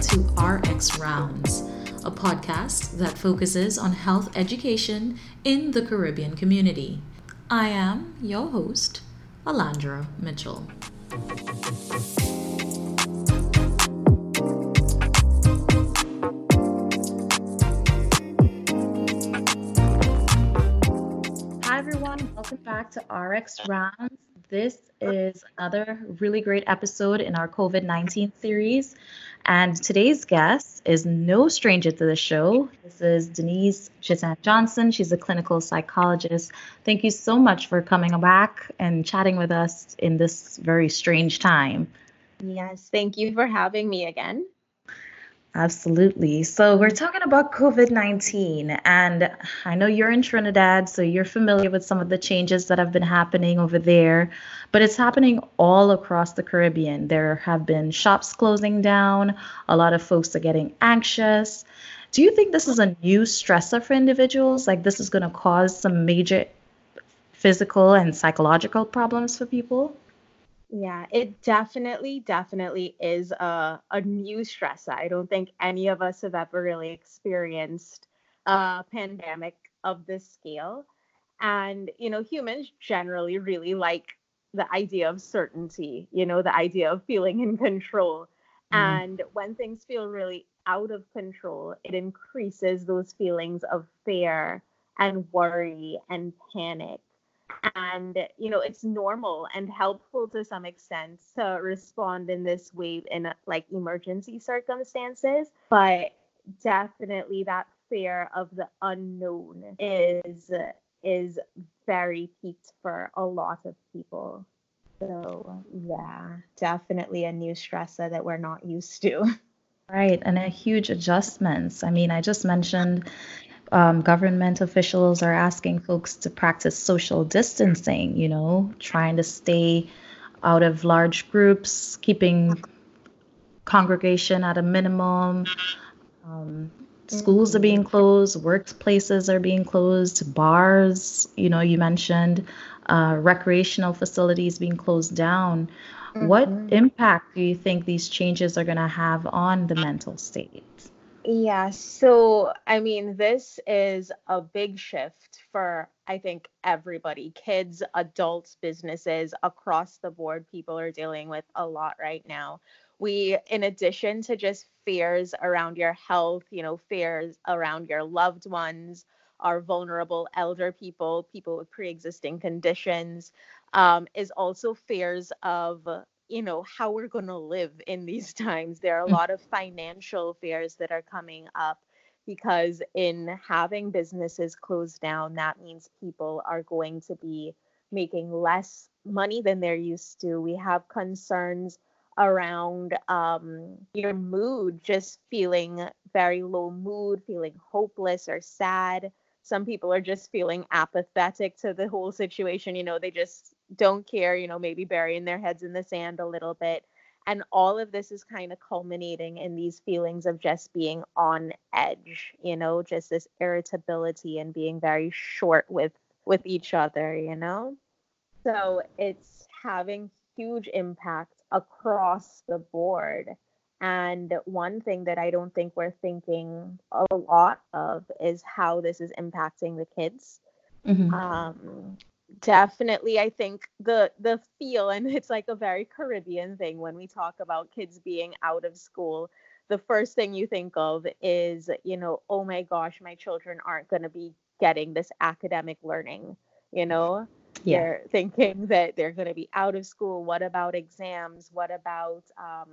to RX Rounds, a podcast that focuses on health education in the Caribbean community. I am your host, Alandra Mitchell. Hi, everyone. Welcome back to RX Rounds. This is another really great episode in our COVID 19 series. And today's guest is no stranger to the show. This is Denise Chitan Johnson. She's a clinical psychologist. Thank you so much for coming back and chatting with us in this very strange time. Yes, thank you for having me again. Absolutely. So, we're talking about COVID 19, and I know you're in Trinidad, so you're familiar with some of the changes that have been happening over there, but it's happening all across the Caribbean. There have been shops closing down, a lot of folks are getting anxious. Do you think this is a new stressor for individuals? Like, this is going to cause some major physical and psychological problems for people? Yeah, it definitely, definitely is a, a new stressor. I don't think any of us have ever really experienced a pandemic of this scale. And, you know, humans generally really like the idea of certainty, you know, the idea of feeling in control. Mm. And when things feel really out of control, it increases those feelings of fear and worry and panic and you know it's normal and helpful to some extent to respond in this way in like emergency circumstances but definitely that fear of the unknown is is very peaked for a lot of people. So yeah definitely a new stressor that we're not used to. Right and a huge adjustments. I mean i just mentioned um, government officials are asking folks to practice social distancing, you know, trying to stay out of large groups, keeping congregation at a minimum. Um, schools are being closed, workplaces are being closed, bars, you know, you mentioned uh, recreational facilities being closed down. Mm-hmm. What impact do you think these changes are going to have on the mental state? Yeah, so I mean, this is a big shift for, I think, everybody kids, adults, businesses across the board. People are dealing with a lot right now. We, in addition to just fears around your health, you know, fears around your loved ones, our vulnerable elder people, people with pre existing conditions, um, is also fears of you know how we're going to live in these times. There are a mm. lot of financial fears that are coming up because in having businesses closed down that means people are going to be making less money than they're used to. We have concerns around um, your mood just feeling very low mood feeling hopeless or sad. Some people are just feeling apathetic to the whole situation you know they just don't care, you know, maybe burying their heads in the sand a little bit. And all of this is kind of culminating in these feelings of just being on edge, you know, just this irritability and being very short with with each other, you know? So it's having huge impact across the board. And one thing that I don't think we're thinking a lot of is how this is impacting the kids. Mm-hmm. Um, definitely i think the the feel and it's like a very caribbean thing when we talk about kids being out of school. The first thing you think of is you know oh my gosh my children aren't going to be getting this academic learning you know? Yeah. they're thinking that they're going to be out of school. What about exams? What about um,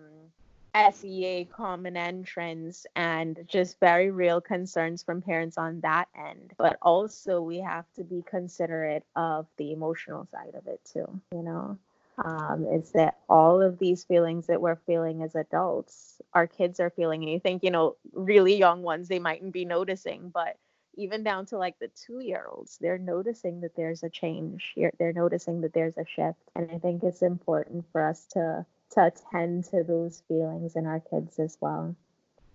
SEA common entrance and just very real concerns from parents on that end. But also, we have to be considerate of the emotional side of it too, you know? Um, is that all of these feelings that we're feeling as adults, our kids are feeling, and you think, you know, really young ones, they mightn't be noticing, but even down to like the two year olds, they're noticing that there's a change. They're noticing that there's a shift. And I think it's important for us to to attend to those feelings in our kids as well.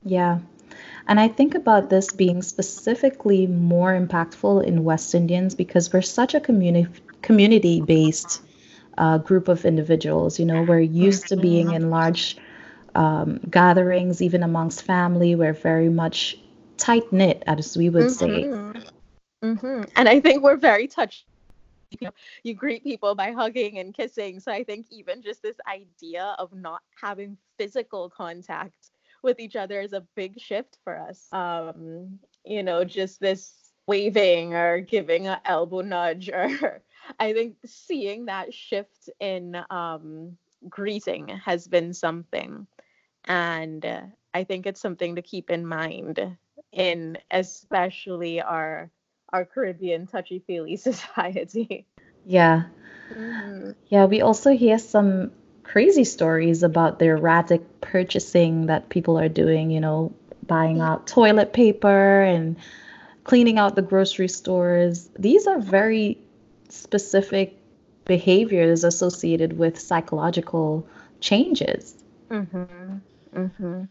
Yeah. And I think about this being specifically more impactful in West Indians because we're such a community community based uh, group of individuals. You know, we're used to being in large um, gatherings, even amongst family, we're very much tight knit, as we would mm-hmm. say. Mm-hmm. And I think we're very touched. You know, you greet people by hugging and kissing. So I think even just this idea of not having physical contact with each other is a big shift for us. Um, you know, just this waving or giving an elbow nudge or I think seeing that shift in um, greeting has been something. And uh, I think it's something to keep in mind in especially our our Caribbean touchy feely society. Yeah. Mm-hmm. Yeah, we also hear some crazy stories about the erratic purchasing that people are doing, you know, buying out toilet paper and cleaning out the grocery stores. These are very specific behaviors associated with psychological changes. Mm-hmm. Mm-hmm.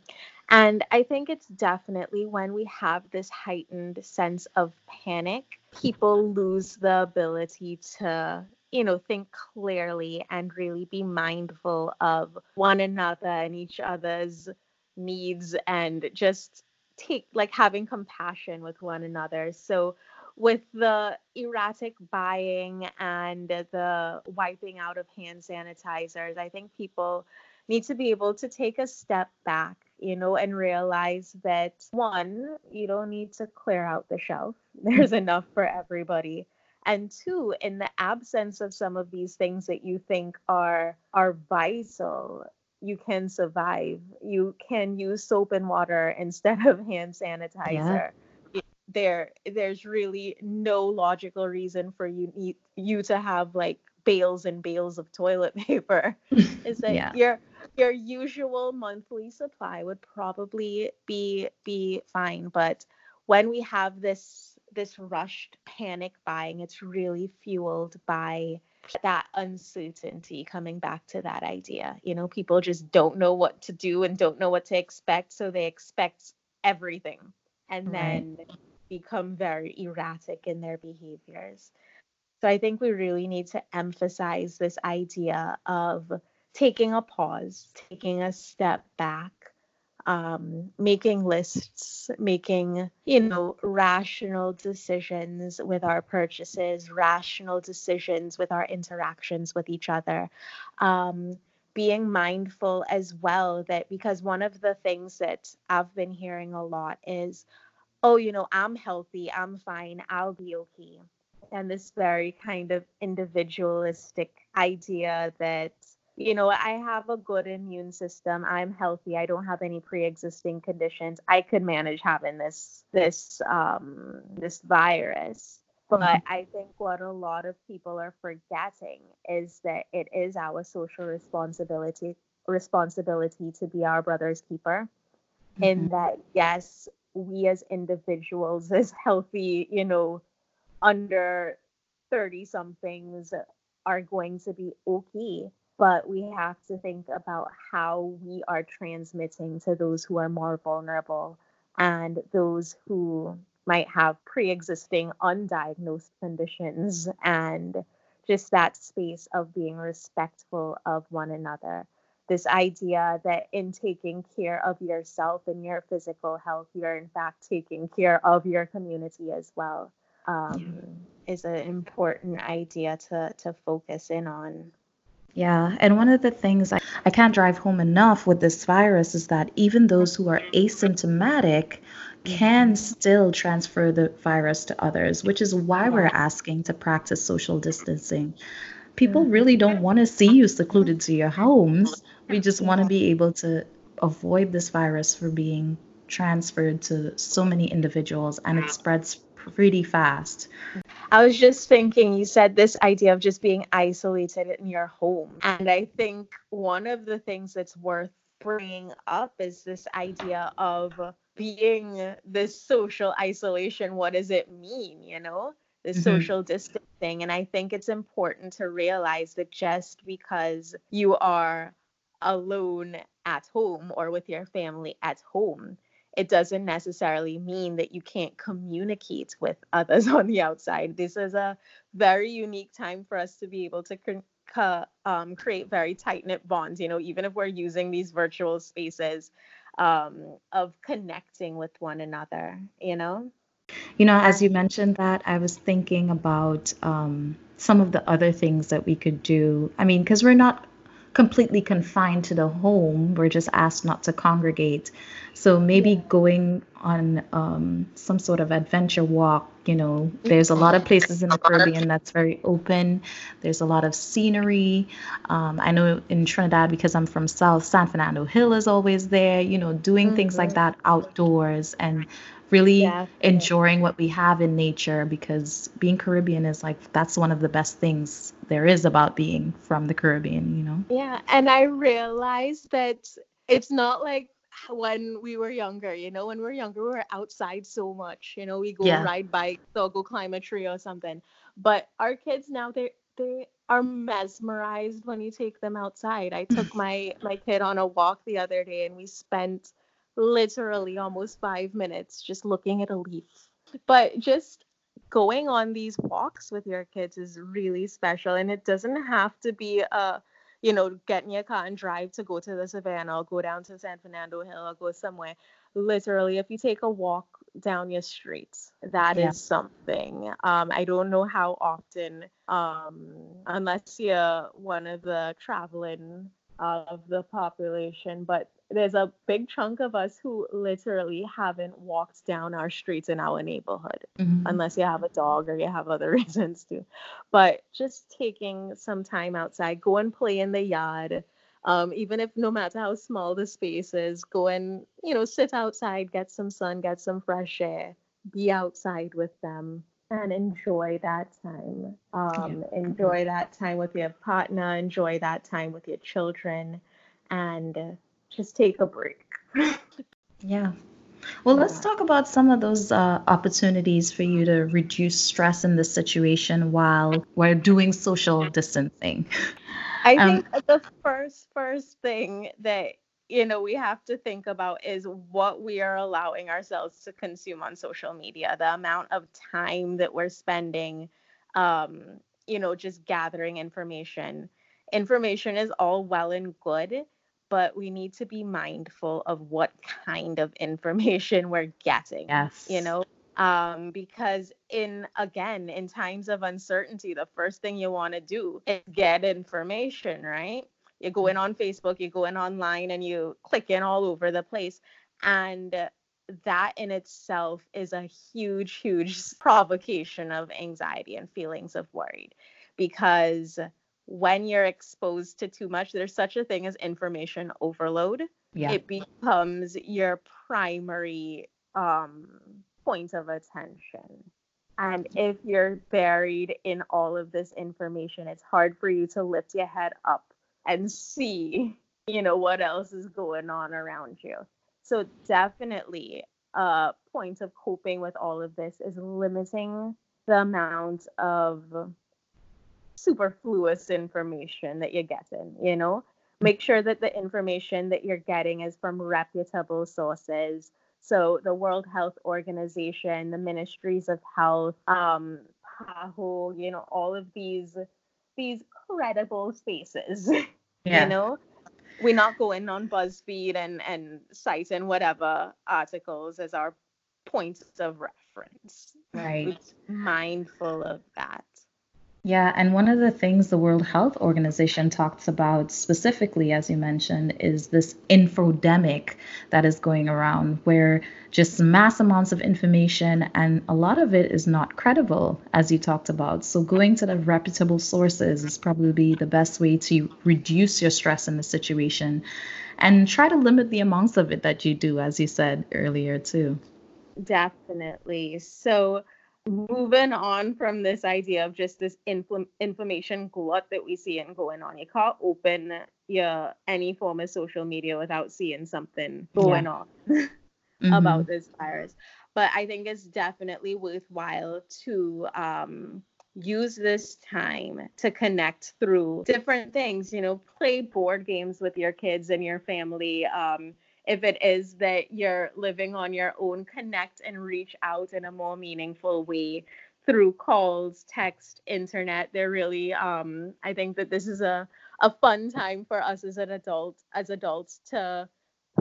And I think it's definitely when we have this heightened sense of panic, people lose the ability to, you know, think clearly and really be mindful of one another and each other's needs and just take like having compassion with one another. So with the erratic buying and the wiping out of hand sanitizers, I think people need to be able to take a step back, you know, and realize that one, you don't need to clear out the shelf, there's enough for everybody. And two, in the absence of some of these things that you think are are vital, you can survive. You can use soap and water instead of hand sanitizer. Yeah. There, there's really no logical reason for you need you to have like bales and bales of toilet paper. Is that yeah. your your usual monthly supply would probably be be fine, but when we have this this rushed panic buying, it's really fueled by that uncertainty coming back to that idea. You know, people just don't know what to do and don't know what to expect. So they expect everything and right. then become very erratic in their behaviors. So I think we really need to emphasize this idea of taking a pause, taking a step back, um, making lists, making, you know, rational decisions with our purchases, rational decisions with our interactions with each other. Um, being mindful as well that because one of the things that I've been hearing a lot is, oh, you know, I'm healthy, I'm fine, I'll be okay. And this very kind of individualistic idea that you know, I have a good immune system. I'm healthy. I don't have any pre-existing conditions. I could manage having this this um this virus. But mm-hmm. I think what a lot of people are forgetting is that it is our social responsibility responsibility to be our brother's keeper. Mm-hmm. In that yes, we as individuals as healthy, you know, under 30 somethings are going to be okay but we have to think about how we are transmitting to those who are more vulnerable and those who might have pre-existing undiagnosed conditions and just that space of being respectful of one another this idea that in taking care of yourself and your physical health you're in fact taking care of your community as well um, yeah. is an important idea to to focus in on yeah, and one of the things I, I can't drive home enough with this virus is that even those who are asymptomatic can mm-hmm. still transfer the virus to others, which is why we're asking to practice social distancing. People mm-hmm. really don't want to see you secluded to your homes. We just want to be able to avoid this virus from being transferred to so many individuals and it spreads pretty fast. I was just thinking, you said this idea of just being isolated in your home. And I think one of the things that's worth bringing up is this idea of being this social isolation. What does it mean, you know? The mm-hmm. social distancing. And I think it's important to realize that just because you are alone at home or with your family at home it doesn't necessarily mean that you can't communicate with others on the outside. This is a very unique time for us to be able to con- um, create very tight knit bonds. You know, even if we're using these virtual spaces um, of connecting with one another. You know. You know, as you mentioned that, I was thinking about um, some of the other things that we could do. I mean, because we're not completely confined to the home. We're just asked not to congregate. So maybe going on um, some sort of adventure walk. You know, there's a lot of places in the Caribbean that's very open. There's a lot of scenery. Um, I know in Trinidad, because I'm from South, San Fernando Hill is always there. You know, doing mm-hmm. things like mm-hmm. that outdoors and really yeah. enjoying what we have in nature because being Caribbean is like that's one of the best things there is about being from the Caribbean, you know? Yeah. And I realized that it's not like when we were younger, you know, when we were younger, we were outside so much, you know, we go yeah. ride bikes or go climb a tree or something. But our kids now, they they are mesmerized when you take them outside. I took my my kid on a walk the other day and we spent literally almost five minutes just looking at a leaf. But just going on these walks with your kids is really special. And it doesn't have to be a, you know, get in your car and drive to go to the savannah or go down to San Fernando Hill or go somewhere. Literally, if you take a walk down your streets, that yeah. is something. Um, I don't know how often, um, unless you're one of the traveling of the population, but there's a big chunk of us who literally haven't walked down our streets in our neighborhood mm-hmm. unless you have a dog or you have other reasons to but just taking some time outside go and play in the yard um, even if no matter how small the space is go and you know sit outside get some sun get some fresh air be outside with them and enjoy that time um, yeah. enjoy that time with your partner enjoy that time with your children and just take a break. yeah. Well, let's talk about some of those uh, opportunities for you to reduce stress in this situation while we're doing social distancing. I um, think the first first thing that you know we have to think about is what we are allowing ourselves to consume on social media, the amount of time that we're spending, um, you know, just gathering information. Information is all well and good, but we need to be mindful of what kind of information we're getting. Yes. You know, um, because in again, in times of uncertainty, the first thing you want to do is get information, right? You go in on Facebook, you go in online, and you click in all over the place. And that in itself is a huge, huge provocation of anxiety and feelings of worried because when you're exposed to too much, there's such a thing as information overload. Yeah. It becomes your primary um, point of attention. And if you're buried in all of this information, it's hard for you to lift your head up and see, you know, what else is going on around you. So definitely a point of coping with all of this is limiting the amount of superfluous information that you're getting, you know? Make sure that the information that you're getting is from reputable sources. So the World Health Organization, the Ministries of Health, um, PAHO, you know, all of these these credible spaces. Yeah. you know? We're not going on BuzzFeed and, and citing whatever articles as our points of reference. Right. mindful of that. Yeah, and one of the things the World Health Organization talks about specifically, as you mentioned, is this infodemic that is going around where just mass amounts of information and a lot of it is not credible, as you talked about. So going to the reputable sources is probably the best way to reduce your stress in the situation and try to limit the amounts of it that you do, as you said earlier, too. Definitely. So moving on from this idea of just this infl- information glut that we see and going on. You can't open your any form of social media without seeing something going yeah. on mm-hmm. about this virus. But I think it's definitely worthwhile to um, use this time to connect through different things. You know, play board games with your kids and your family. Um, if it is that you're living on your own, connect and reach out in a more meaningful way through calls, text, internet. They're really um I think that this is a a fun time for us as an adult as adults to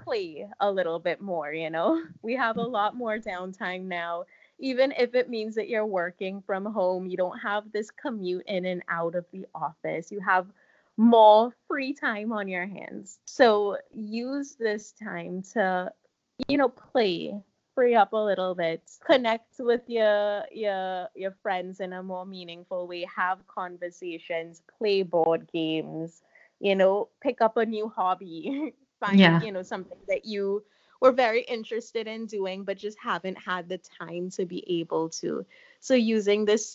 play a little bit more, you know. We have a lot more downtime now. Even if it means that you're working from home, you don't have this commute in and out of the office. You have more free time on your hands. So use this time to, you know, play, free up a little bit, connect with your your your friends in a more meaningful way, have conversations, play board games, you know, pick up a new hobby, find yeah. you know something that you were very interested in doing but just haven't had the time to be able to. So using this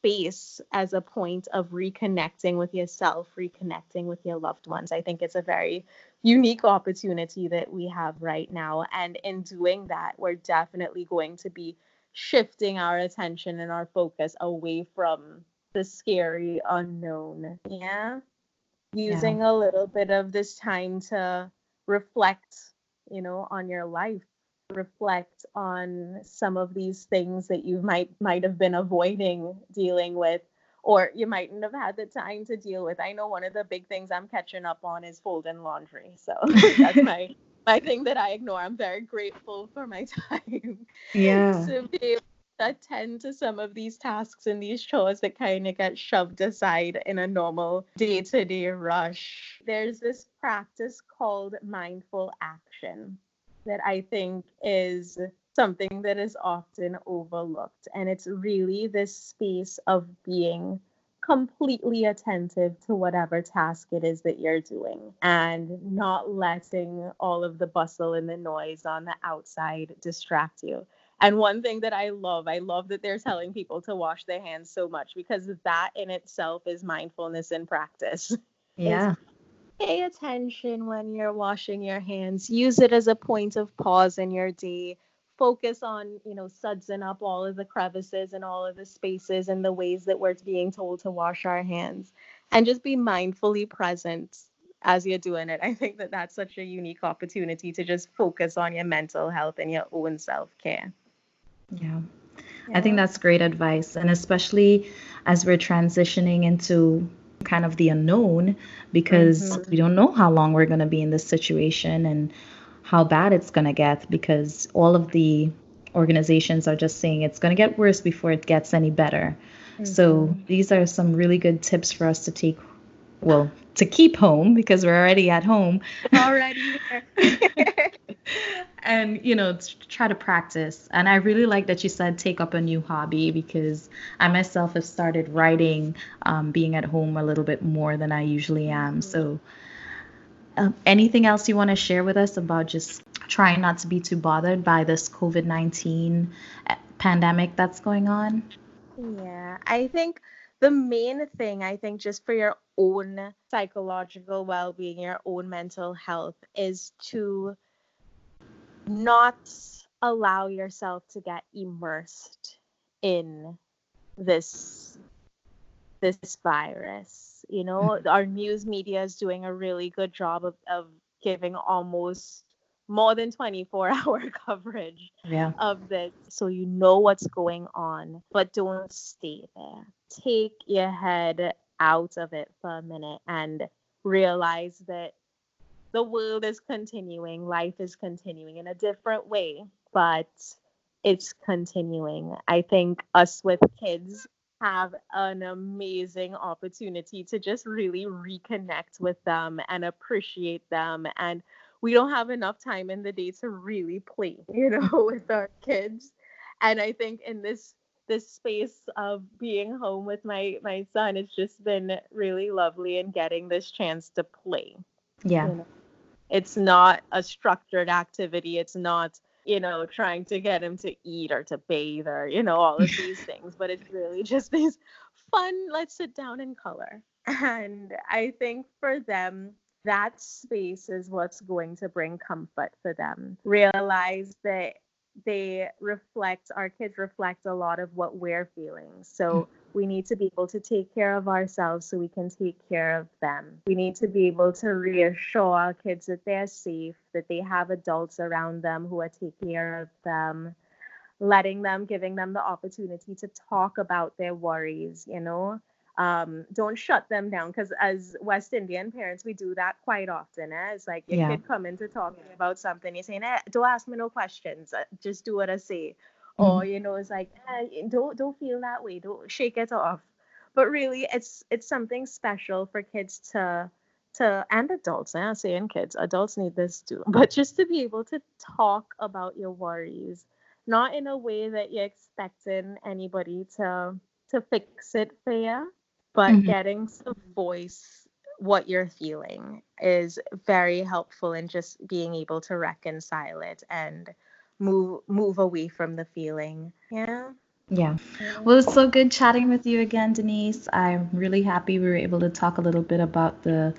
space as a point of reconnecting with yourself, reconnecting with your loved ones. I think it's a very unique opportunity that we have right now. And in doing that, we're definitely going to be shifting our attention and our focus away from the scary unknown. Yeah. Using yeah. a little bit of this time to reflect, you know, on your life, reflect on some of these things that you might might have been avoiding dealing with or you mightn't have had the time to deal with. I know one of the big things I'm catching up on is folding laundry. So that's my my thing that I ignore. I'm very grateful for my time. Yeah. to be able to attend to some of these tasks and these chores that kind of get shoved aside in a normal day-to-day rush. There's this practice called mindful action that I think is something that is often overlooked. And it's really this space of being completely attentive to whatever task it is that you're doing and not letting all of the bustle and the noise on the outside distract you. And one thing that I love, I love that they're telling people to wash their hands so much because that in itself is mindfulness in practice. Yeah. Pay attention when you're washing your hands. Use it as a point of pause in your day. Focus on you know sudsing up all of the crevices and all of the spaces and the ways that we're being told to wash our hands. And just be mindfully present as you're doing it. I think that that's such a unique opportunity to just focus on your mental health and your own self-care. Yeah. I think that's great advice. And especially as we're transitioning into kind of the unknown, because mm-hmm. we don't know how long we're going to be in this situation. And how bad it's going to get because all of the organizations are just saying it's going to get worse before it gets any better. Mm-hmm. So these are some really good tips for us to take well, to keep home because we're already at home. Already. and you know try to practice. And i really like that you said take up a new hobby because i myself have started writing um, being at home a little bit more than i usually am. So um, anything else you want to share with us about just trying not to be too bothered by this COVID 19 eh, pandemic that's going on? Yeah, I think the main thing, I think, just for your own psychological well being, your own mental health, is to not allow yourself to get immersed in this this virus you know, mm. our news media is doing a really good job of, of giving almost more than 24 hour coverage yeah. of this. So you know what's going on, but don't stay there. Take your head out of it for a minute and realize that the world is continuing, life is continuing in a different way, but it's continuing. I think us with kids have an amazing opportunity to just really reconnect with them and appreciate them and we don't have enough time in the day to really play you know with our kids and i think in this this space of being home with my my son it's just been really lovely and getting this chance to play yeah you know? It's not a structured activity it's not you know, trying to get him to eat or to bathe or, you know, all of these things. But it's really just these fun, let's sit down and color. And I think for them, that space is what's going to bring comfort for them. Realize that they reflect, our kids reflect a lot of what we're feeling. So mm. We need to be able to take care of ourselves so we can take care of them. We need to be able to reassure our kids that they're safe, that they have adults around them who are taking care of them. letting them, giving them the opportunity to talk about their worries, you know. Um, don't shut them down because as West Indian parents, we do that quite often. Eh? It's like your yeah. kid coming to talk about something, you're saying, eh, "Don't ask me no questions, uh, just do what I say,". Or you know, it's like, eh, "Don't don't feel that way, don't shake it off." But really, it's it's something special for kids to to and adults. I'm not saying kids, adults need this too, but just to be able to talk about your worries not in a way that you're expecting anybody to to fix it for you, but mm-hmm. getting to voice what you're feeling is very helpful in just being able to reconcile it and move move away from the feeling. Yeah. Yeah. Mm-hmm. Well, it's so good chatting with you again, Denise. I'm really happy we were able to talk a little bit about the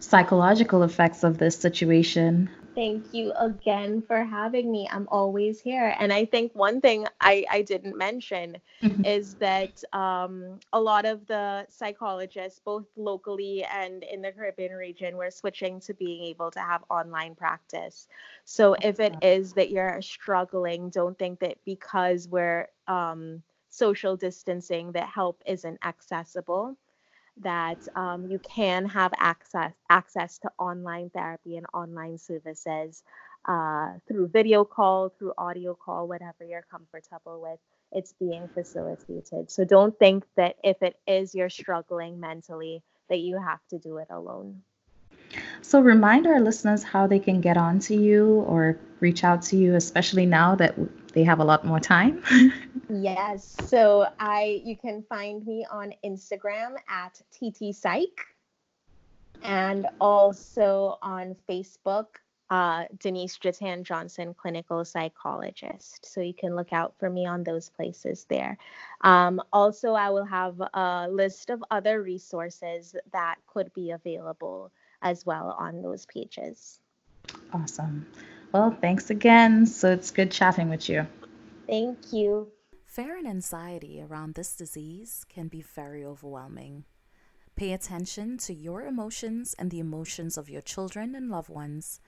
psychological effects of this situation. Thank you again for having me. I'm always here. And I think one thing I, I didn't mention mm-hmm. is that um, a lot of the psychologists, both locally and in the Caribbean region, we're switching to being able to have online practice. So if it is that you're struggling, don't think that because we're um, social distancing that help isn't accessible that um, you can have access access to online therapy and online services uh, through video call, through audio call, whatever you're comfortable with. It's being facilitated. So don't think that if it is you're struggling mentally that you have to do it alone. So remind our listeners how they can get on to you or reach out to you, especially now that they have a lot more time. yes. So I you can find me on Instagram at TT Psych and also on Facebook, uh, Denise Chitan Johnson, clinical psychologist. So you can look out for me on those places there. Um, also, I will have a list of other resources that could be available as well on those pages. Awesome. Well, thanks again. So it's good chatting with you. Thank you. Fear and anxiety around this disease can be very overwhelming. Pay attention to your emotions and the emotions of your children and loved ones,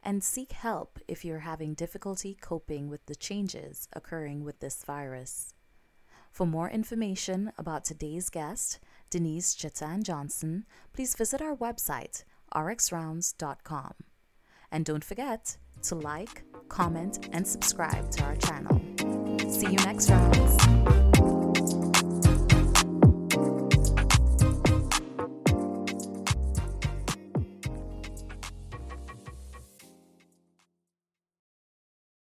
and seek help if you're having difficulty coping with the changes occurring with this virus. For more information about today's guest, Denise Chitan Johnson, please visit our website, rxrounds.com. And don't forget to like, comment, and subscribe to our channel. See you next round.